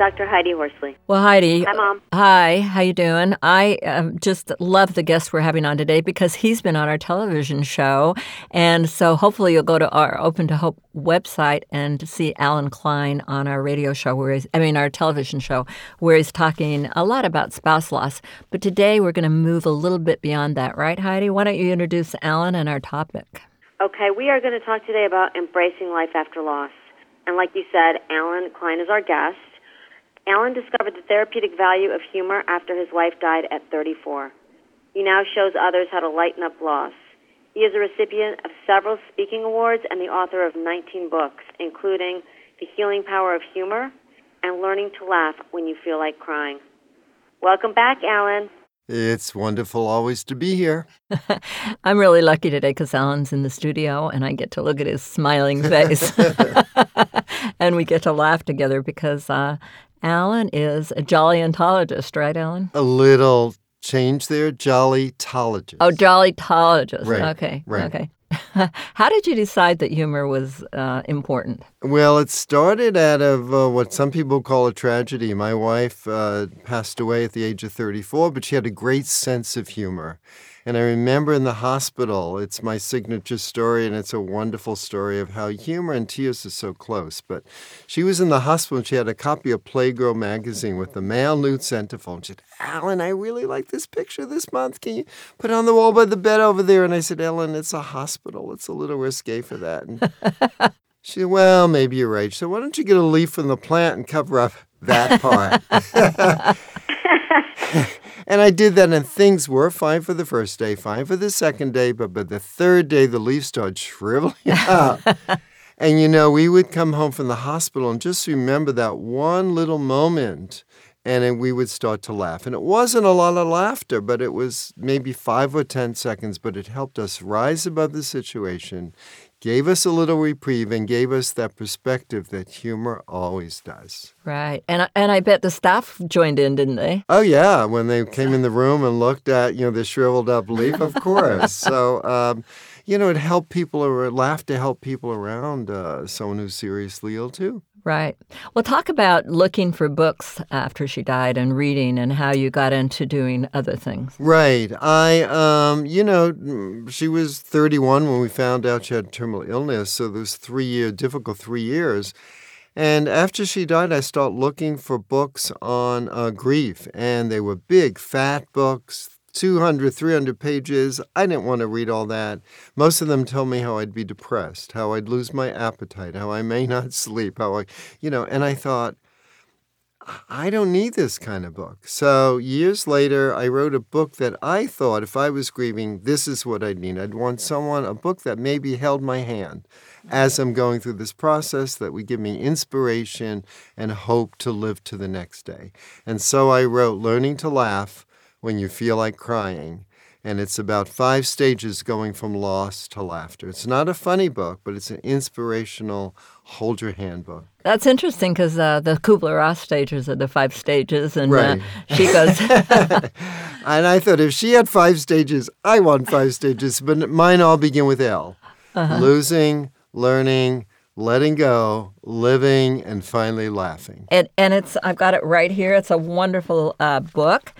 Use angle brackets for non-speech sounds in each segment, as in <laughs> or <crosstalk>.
Dr. Heidi Horsley. Well, Heidi. Hi, Mom. Hi. How you doing? I um, just love the guest we're having on today because he's been on our television show, and so hopefully you'll go to our Open to Hope website and see Allen Klein on our radio show, where he's, I mean our television show, where he's talking a lot about spouse loss. But today we're going to move a little bit beyond that, right, Heidi? Why don't you introduce Allen and our topic? Okay, we are going to talk today about embracing life after loss. And like you said, Allen Klein is our guest. Allen discovered the therapeutic value of humor after his wife died at 34. He now shows others how to lighten up loss. He is a recipient of several speaking awards and the author of 19 books, including The Healing Power of Humor and Learning to Laugh When You Feel Like Crying. Welcome back, Allen. It's wonderful always to be here. <laughs> <laughs> I'm really lucky today because Allen's in the studio and I get to look at his smiling face. <laughs> and we get to laugh together because uh, Allen is a jollyantologist, right, Allen? A little change there, jollytologist. Oh, jollytologist. Right, Okay. right. Okay. <laughs> How did you decide that humor was uh, important? Well, it started out of uh, what some people call a tragedy. My wife uh, passed away at the age of 34, but she had a great sense of humor. And I remember in the hospital, it's my signature story, and it's a wonderful story of how humor and tears are so close. But she was in the hospital and she had a copy of Playgirl magazine with the male nude centerfold. And She said, Allen, I really like this picture this month. Can you put it on the wall by the bed over there? And I said, Ellen, it's a hospital. It's a little risque for that. And <laughs> she said, Well, maybe you're right. She said, Why don't you get a leaf from the plant and cover up that part? <laughs> <laughs> and I did that, and things were fine for the first day, fine for the second day, but by the third day, the leaves started <laughs> shriveling up. <laughs> and you know, we would come home from the hospital and just remember that one little moment. And then we would start to laugh. And it wasn't a lot of laughter, but it was maybe five or 10 seconds, but it helped us rise above the situation, gave us a little reprieve, and gave us that perspective that humor always does. Right. And, I- and I bet the staff joined in, didn't they? Oh yeah, when they came in the room and looked at you know the shriveled up leaf, of <laughs> course. so um, you know it helped people or laughed to help people around uh, someone who's seriously ill too. Right. Well, talk about looking for books after she died and reading and how you got into doing other things. Right. I um you know she was 31 when we found out she had terminal illness, so those three year difficult three years. And after she died, I started looking for books on uh, grief, and they were big, fat books, 200, 300 pages. I didn't want to read all that. Most of them told me how I'd be depressed, how I'd lose my appetite, how I may <laughs> not sleep, how I, you know, and I thought, I don't need this kind of book. So years later, I wrote a book that I thought if I was grieving, this is what I'd need. I'd want someone, a book that maybe held my hand as I'm going through this process, that would give me inspiration and hope to live to the next day. And so I wrote Learning to Laugh When You Feel Like Crying. And it's about five stages going from loss to laughter. It's not a funny book, but it's an inspirational hold your hand book. That's interesting because uh, the Kubler Ross stages are the five stages, and Right. uh, she goes, <laughs> And I thought if she had five stages, I want five stages, but mine all begin with L losing, learning, letting go, living, and finally laughing. and, and it's I've got it right here. It's a wonderful uh, book,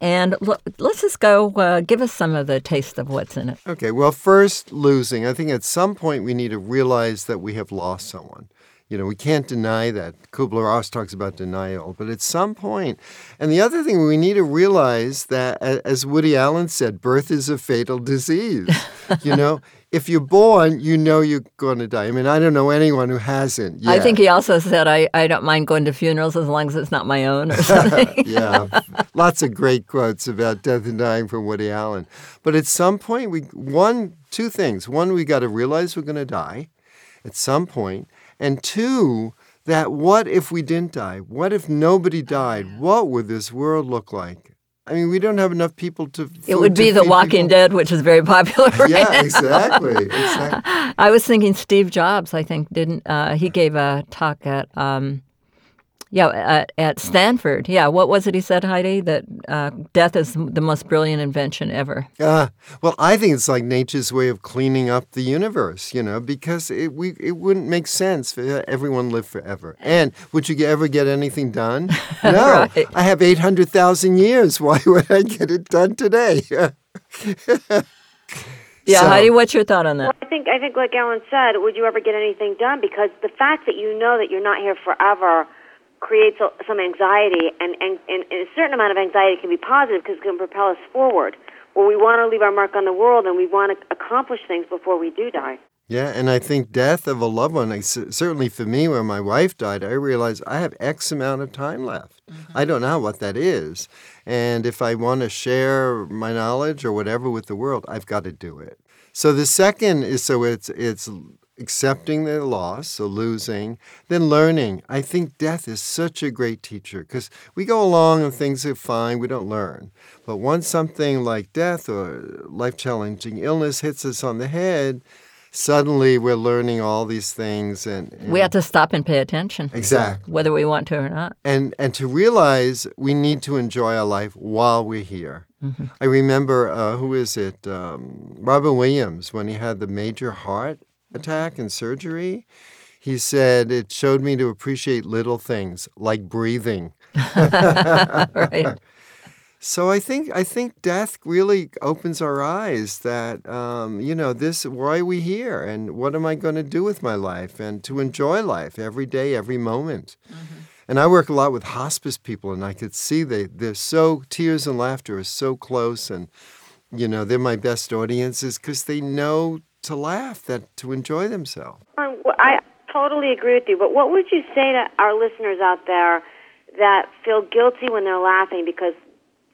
and let's just go. Uh, give us some of the taste of what's in it. Okay, well, first, losing. I think at some point we need to realize that we have lost someone. You know, we can't deny that. Kubler Ross talks about denial, but at some point, and the other thing we need to realize that, as Woody Allen said, birth is a fatal disease. <laughs> you know, if you're born, you know you're going to die. I mean, I don't know anyone who hasn't. I think he also said, I, I don't mind going to funerals as long as it's not my own or <laughs> something. <laughs> yeah, lots of great quotes about death and dying from Woody Allen. But at some point, we one, two things. One, we got to realize we're going to die at some point, and two, that what if we didn't die? What if nobody died? What would this world look like? I mean, we don't have enough people to. It would be The Walking people. Dead, which is very popular <laughs> right Yeah, now. exactly, exactly. <laughs> I was thinking Steve Jobs. I think didn't uh, he gave a talk at um, yeah at, at Stanford. Yeah, what was it he said, Heidi? That uh, death is the most brilliant invention ever. Uh, well, I think it's like nature's way of cleaning up the universe, you know, because it we it wouldn't make sense for everyone live forever. And would you ever get anything done? <laughs> No, Right. I have eight hundred thousand years. <laughs> Why would I get it done today? <laughs> Yeah, So- Heidi, what's your thought on that? Well, I think I think like Allen said, would you ever get anything done? Because the fact that you know that you're not here forever creates a, some anxiety, and, and and a certain amount of anxiety can be positive because it can propel us forward. Where we want to leave our mark on the world and we want to accomplish things before we do die. Yeah, and I think death of a loved one, I c- certainly for me, when my wife died, I realized I have X amount of time left. Mm-hmm. I don't know what that is. And if I want to share my knowledge or whatever with the world, I've got to do it. So the second is so it's it's accepting the loss, so losing, then learning. I think death is such a great teacher because we go along and things are fine, we don't learn. But once something like death or life challenging illness hits us on the head, suddenly we're learning all these things and, and We have to stop and pay attention. Exactly. Whether we want to or not. and and to realize we need to enjoy our life while we're here. I remember uh, who is it? Um, Robin Williams when he had the major heart attack and surgery. He said it showed me to appreciate little things like breathing. <laughs> right. So I think I think death really opens our eyes that um, you know this why are we here and what am I going to do with my life and to enjoy life every day every moment. And I work a lot with hospice people and I could see they they're so tears and laughter are so close and you know they're my best audiences because they know to laugh that to enjoy themselves. Um, well, I totally agree with you. But what would you say to our listeners out there that feel guilty when they're laughing because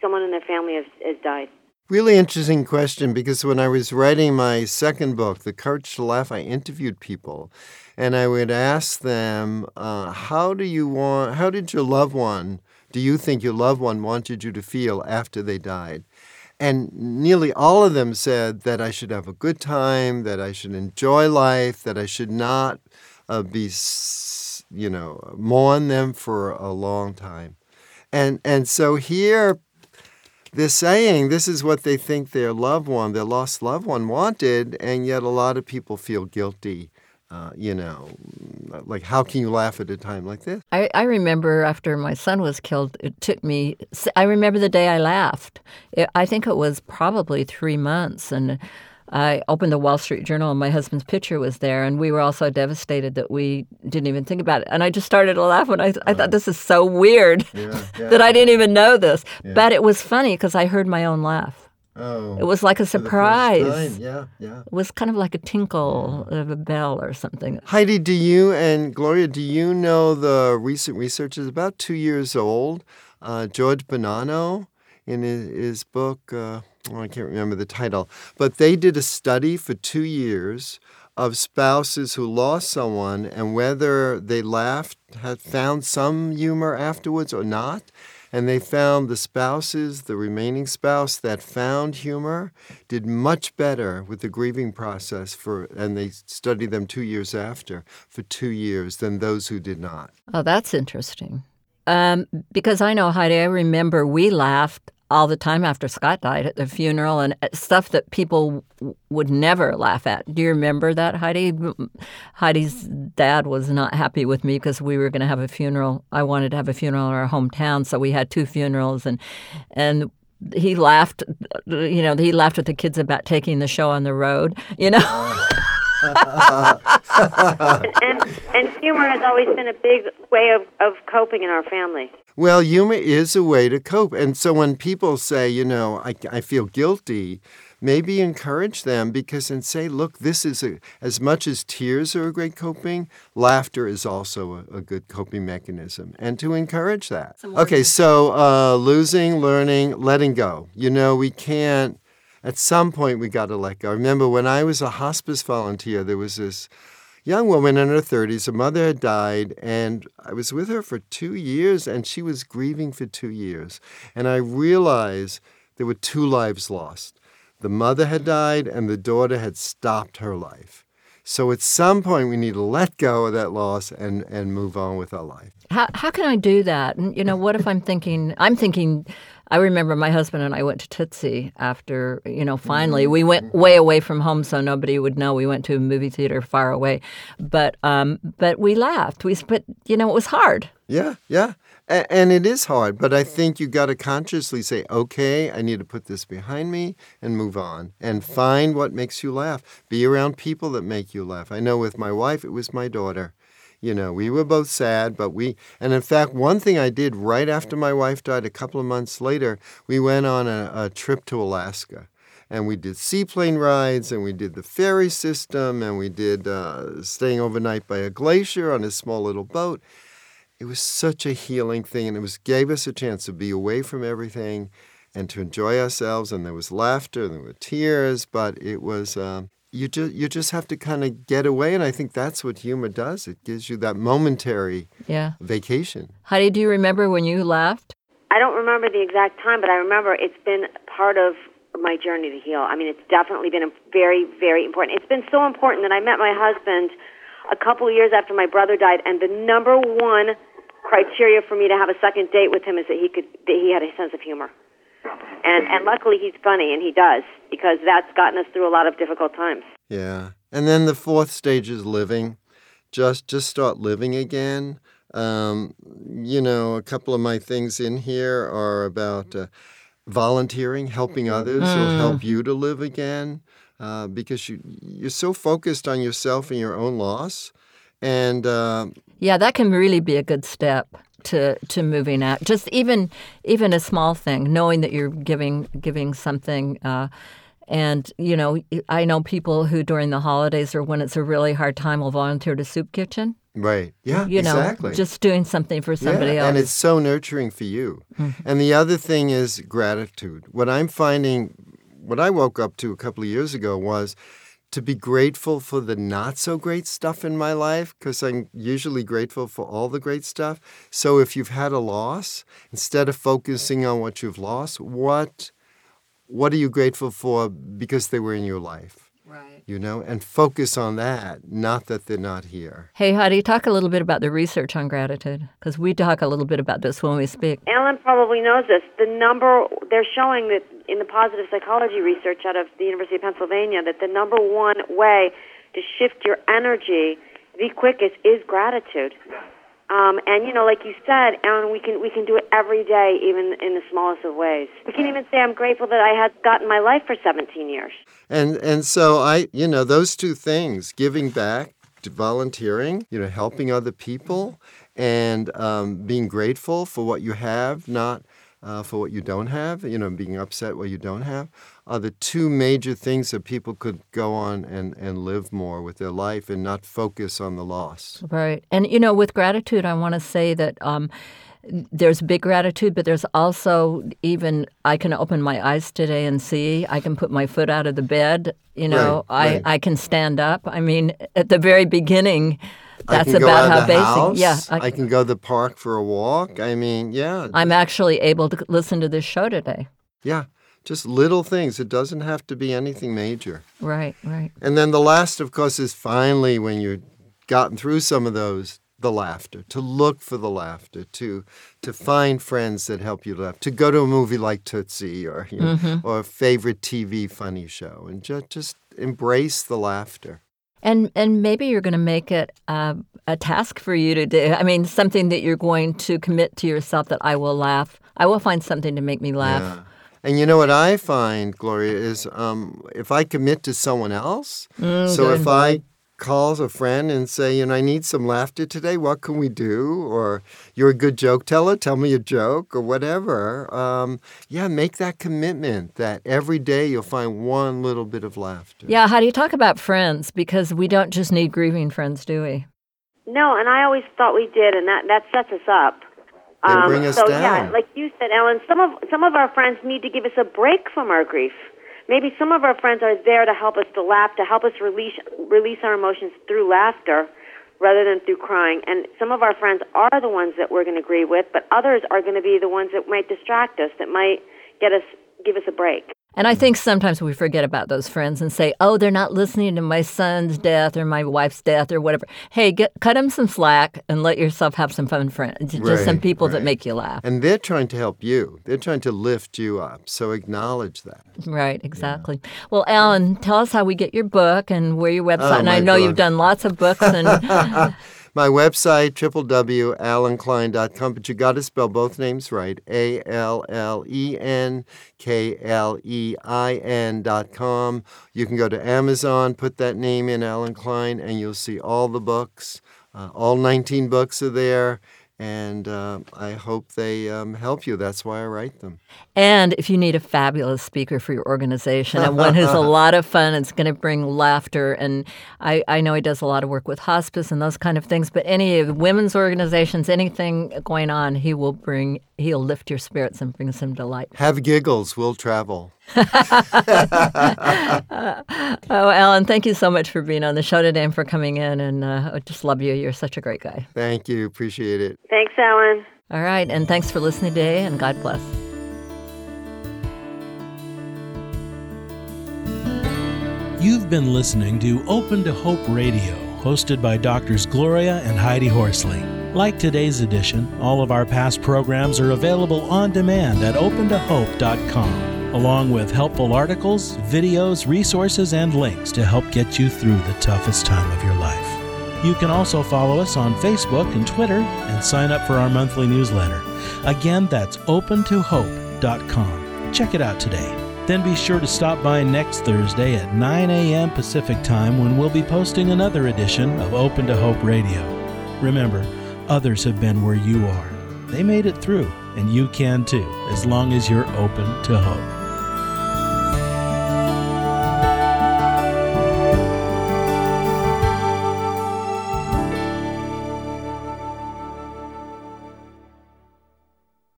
someone in their family has, has died? Really interesting question because when I was writing my second book, The Courage to Laugh, I interviewed people and I would ask them, uh, How do you want, how did your loved one, do you think your loved one wanted you to feel after they died? And nearly all of them said that I should have a good time, that I should enjoy life, that I should not uh, be, you know, mourn them for a long time. And, and so here, they're saying this is what they think their loved one, their lost loved one, wanted, and yet a lot of people feel guilty. Uh, you know, like how can you laugh at a time like this? I, I remember after my son was killed, it took me, I remember the day I laughed. It, I think it was probably three months. And I opened the Wall Street Journal and my husband's picture was there. And we were all so devastated that we didn't even think about it. And I just started to laugh when I, I thought this is so weird <laughs> that I didn't even know this. But it was funny because I heard my own laugh. Oh, It was like a surprise. Yeah, yeah. It was kind of like a tinkle of a bell or something. Heidi, do you and Gloria, do you know the recent research is about two years old? Uh, George Bonanno, in his, his book, uh, oh, I can't remember the title, but they did a study for two years of spouses who lost someone and whether they laughed, had found some humor afterwards or not. And they found the spouses, the remaining spouse that found humor, did much better with the grieving process for, and they studied them two years after for two years than those who did not. Oh, that's interesting. Um, because I know, Heidi, I remember we laughed all the time after Scott died at the funeral and uh, stuff that people would never laugh at. Do you remember that, Heidi? Heidi's dad was not happy with me because we were going to have a funeral. I wanted to have a funeral in our hometown, so we had two funerals, and and he laughed. Uh, you know, he laughed at the kids about taking the show on the road. You know. <laughs> <laughs> and and humor has always been a big way of, of coping in our family. Well, humor is a way to cope. And so when people say, you know, I, I feel guilty, maybe encourage them because and say, look, this is a, as much as tears are a great coping, laughter is also a, a good coping mechanism. And to encourage that. Okay, so uh, losing, learning, letting go. You know, we can't, at some point, we got to let go. I remember when I was a hospice volunteer, there was this young woman in her 30s. Her mother had died, and I was with her for two years, and she was grieving for two years. And I realized there were two lives lost. The mother had died, and the daughter had stopped her life. So at some point, we need to let go of that loss and, and move on with our life. How, how can I do that? And, you know, what if I'm thinking, I'm thinking, I remember my husband and I went to Tootsie after, you know, finally we went way away from home so nobody would know. We went to a movie theater far away. But um, but we laughed. We but you know, it was hard. Yeah, yeah. And it is hard, but I think you got to consciously say, okay, I need to put this behind me and move on and find what makes you laugh. Be around people that make you laugh. I know with my wife, it was my daughter. You know, we were both sad, but we, and in fact, one thing I did right after my wife died, a couple of months later, we went on a, a trip to Alaska. And we did seaplane rides and we did the ferry system and we did uh, staying overnight by a glacier on a small little boat. It was such a healing thing and it was gave us a chance to be away from everything and to enjoy ourselves and there was laughter and there were tears but it was um, you just you just have to kind of get away and i think that's what humor does it gives you that momentary yeah. vacation Heidi, do you remember when you laughed? I don't remember the exact time, but I remember it's been part of my journey to heal. I mean, it's definitely been a very, very important. It's been so important that I met my husband a couple of years after my brother died, and the number one criteria for me to have a second date with him is that he could that he had a sense of humor. And and luckily he's funny and he does because that's gotten us through a lot of difficult times. Yeah. And then the fourth stage is living. Just just start living again. Um, you know, a couple of my things in here are about uh, volunteering, helping others will help you to live again uh, because you you're so focused on yourself and your own loss. And uh, Yeah, that can really be a good step to to moving out. Just even even a small thing, knowing that you're giving giving something. Uh, and you know, I know people who during the holidays or when it's a really hard time will volunteer to soup kitchen. right, yeah, You know, exactly. just doing something for somebody yeah, else. And it's so nurturing for you. And the other thing is gratitude. What I'm finding, what I woke up to a couple of years ago was to be grateful for the not so great stuff in my life because I'm usually grateful for all the great stuff. So if you've had a loss, instead of focusing on what you've lost, what what are you grateful for because they were in your life? Right. You know, and focus on that, not that they're not here. Hey, Heidi, talk a little bit about the research on gratitude because we talk a little bit about this when we speak. Allen probably knows this. The number they're showing that in the positive psychology research out of the University of Pennsylvania that the number one way to shift your energy the quickest is gratitude. Um, and you know, like you said, Allen, we can we can do it every day, even in the smallest of ways. We can even say, "I'm grateful that I had gotten my life for 17 years." And and so I, you know, those two things, giving back, volunteering, you know, helping other people, and um, being grateful for what you have, not uh, for what you don't have, you know, being upset what you don't have, are the two major things that people could go on and, and live more with their life and not focus on the loss. Right. And, you know, with gratitude, I want to say that um, there's big gratitude, but there's also even I can open my eyes today and see. I can put my foot out of the bed. You know, Right, I, right. I can stand up. I mean, at the very beginning, that's I can go about out how basic. house. Yeah. I, I, can go to the park for a walk. I mean, yeah, I'm actually able to listen to this show today. yeah, just little things. It doesn't have to be anything major. Right, right. And then the last, of course, is finally when you've gotten through some of those, the laughter, to look for the laughter, to to find friends that help you laugh, to go to a movie like Tootsie or you know, or a favorite TV funny show, and just just embrace the laughter. And and maybe you're going to make it uh, a task for you to do. I mean, something that you're going to commit to yourself that I will laugh. I will find something to make me laugh. Yeah. And you know what I find, Gloria, is um, if I commit to someone else, so if I call a friend and say, you know, I need some laughter today, what can we do? Or you're a good joke teller, tell me a joke or whatever. Um, yeah, make that commitment that every day you'll find one little bit of laughter. Yeah, how do you talk about friends? Because we don't just need grieving friends, do we? No, and I always thought we did, and that that sets us up. They Um, bring us so yeah, down. like you said, Ellen, some of some of our friends need to give us a break from our grief maybe some of our friends are there to help us to laugh, to help us release release our emotions through laughter rather than through crying. And some of our friends are the ones that we're going to agree with, but others are going to be the ones that might distract us, that might get us give us a break. And I think sometimes we forget about those friends and say, oh, they're not listening to my son's death or my wife's death or whatever. Hey, get, cut them some slack and let yourself have some fun friends. Just Right, some people that make you laugh. And they're trying to help you. They're trying to lift you up. So acknowledge that. Right, exactly. Well, Allen, tell us how we get your book and where your oh, website. Oh, and I know you've done lots of books and <laughs> <laughs> My website, www.allenklein.com, but you got to spell both names right A L L E N K L E I N dot com. You can go to Amazon, put that name in, Allen Klein, and you'll see all the books. Uh, all 19 books are there, and uh, I hope they um, help you. That's why I write them. And if you need a fabulous speaker for your organization and one who's a <laughs> lot of fun, it's going to bring laughter. And I, I know he does a lot of work with hospice and those kind of things, but any women's organizations, anything going on, he will bring, he'll lift your spirits and bring some delight. Have giggles, we'll travel. <laughs> <laughs> Oh, Allen, thank you so much for being on the show today and for coming in. And uh, I just love you. You're such a great guy. Thank you. Appreciate it. Thanks, Allen. All right. And thanks for listening today, and God bless. You've been listening to Open to Hope Radio, hosted by Doctors Gloria and Heidi Horsley. Like today's edition, all of our past programs are available on demand at opentohope.com, along with helpful articles, videos, resources, and links to help get you through the toughest time of your life. You can also follow us on Facebook and Twitter and sign up for our monthly newsletter. Again, that's opentohope.com. Check it out today. Then be sure to stop by next Thursday at 9 a.m. Pacific Time when we'll be posting another edition of Open to Hope Radio. Remember, others have been where you are. They made it through, and you can too, as long as you're open to hope.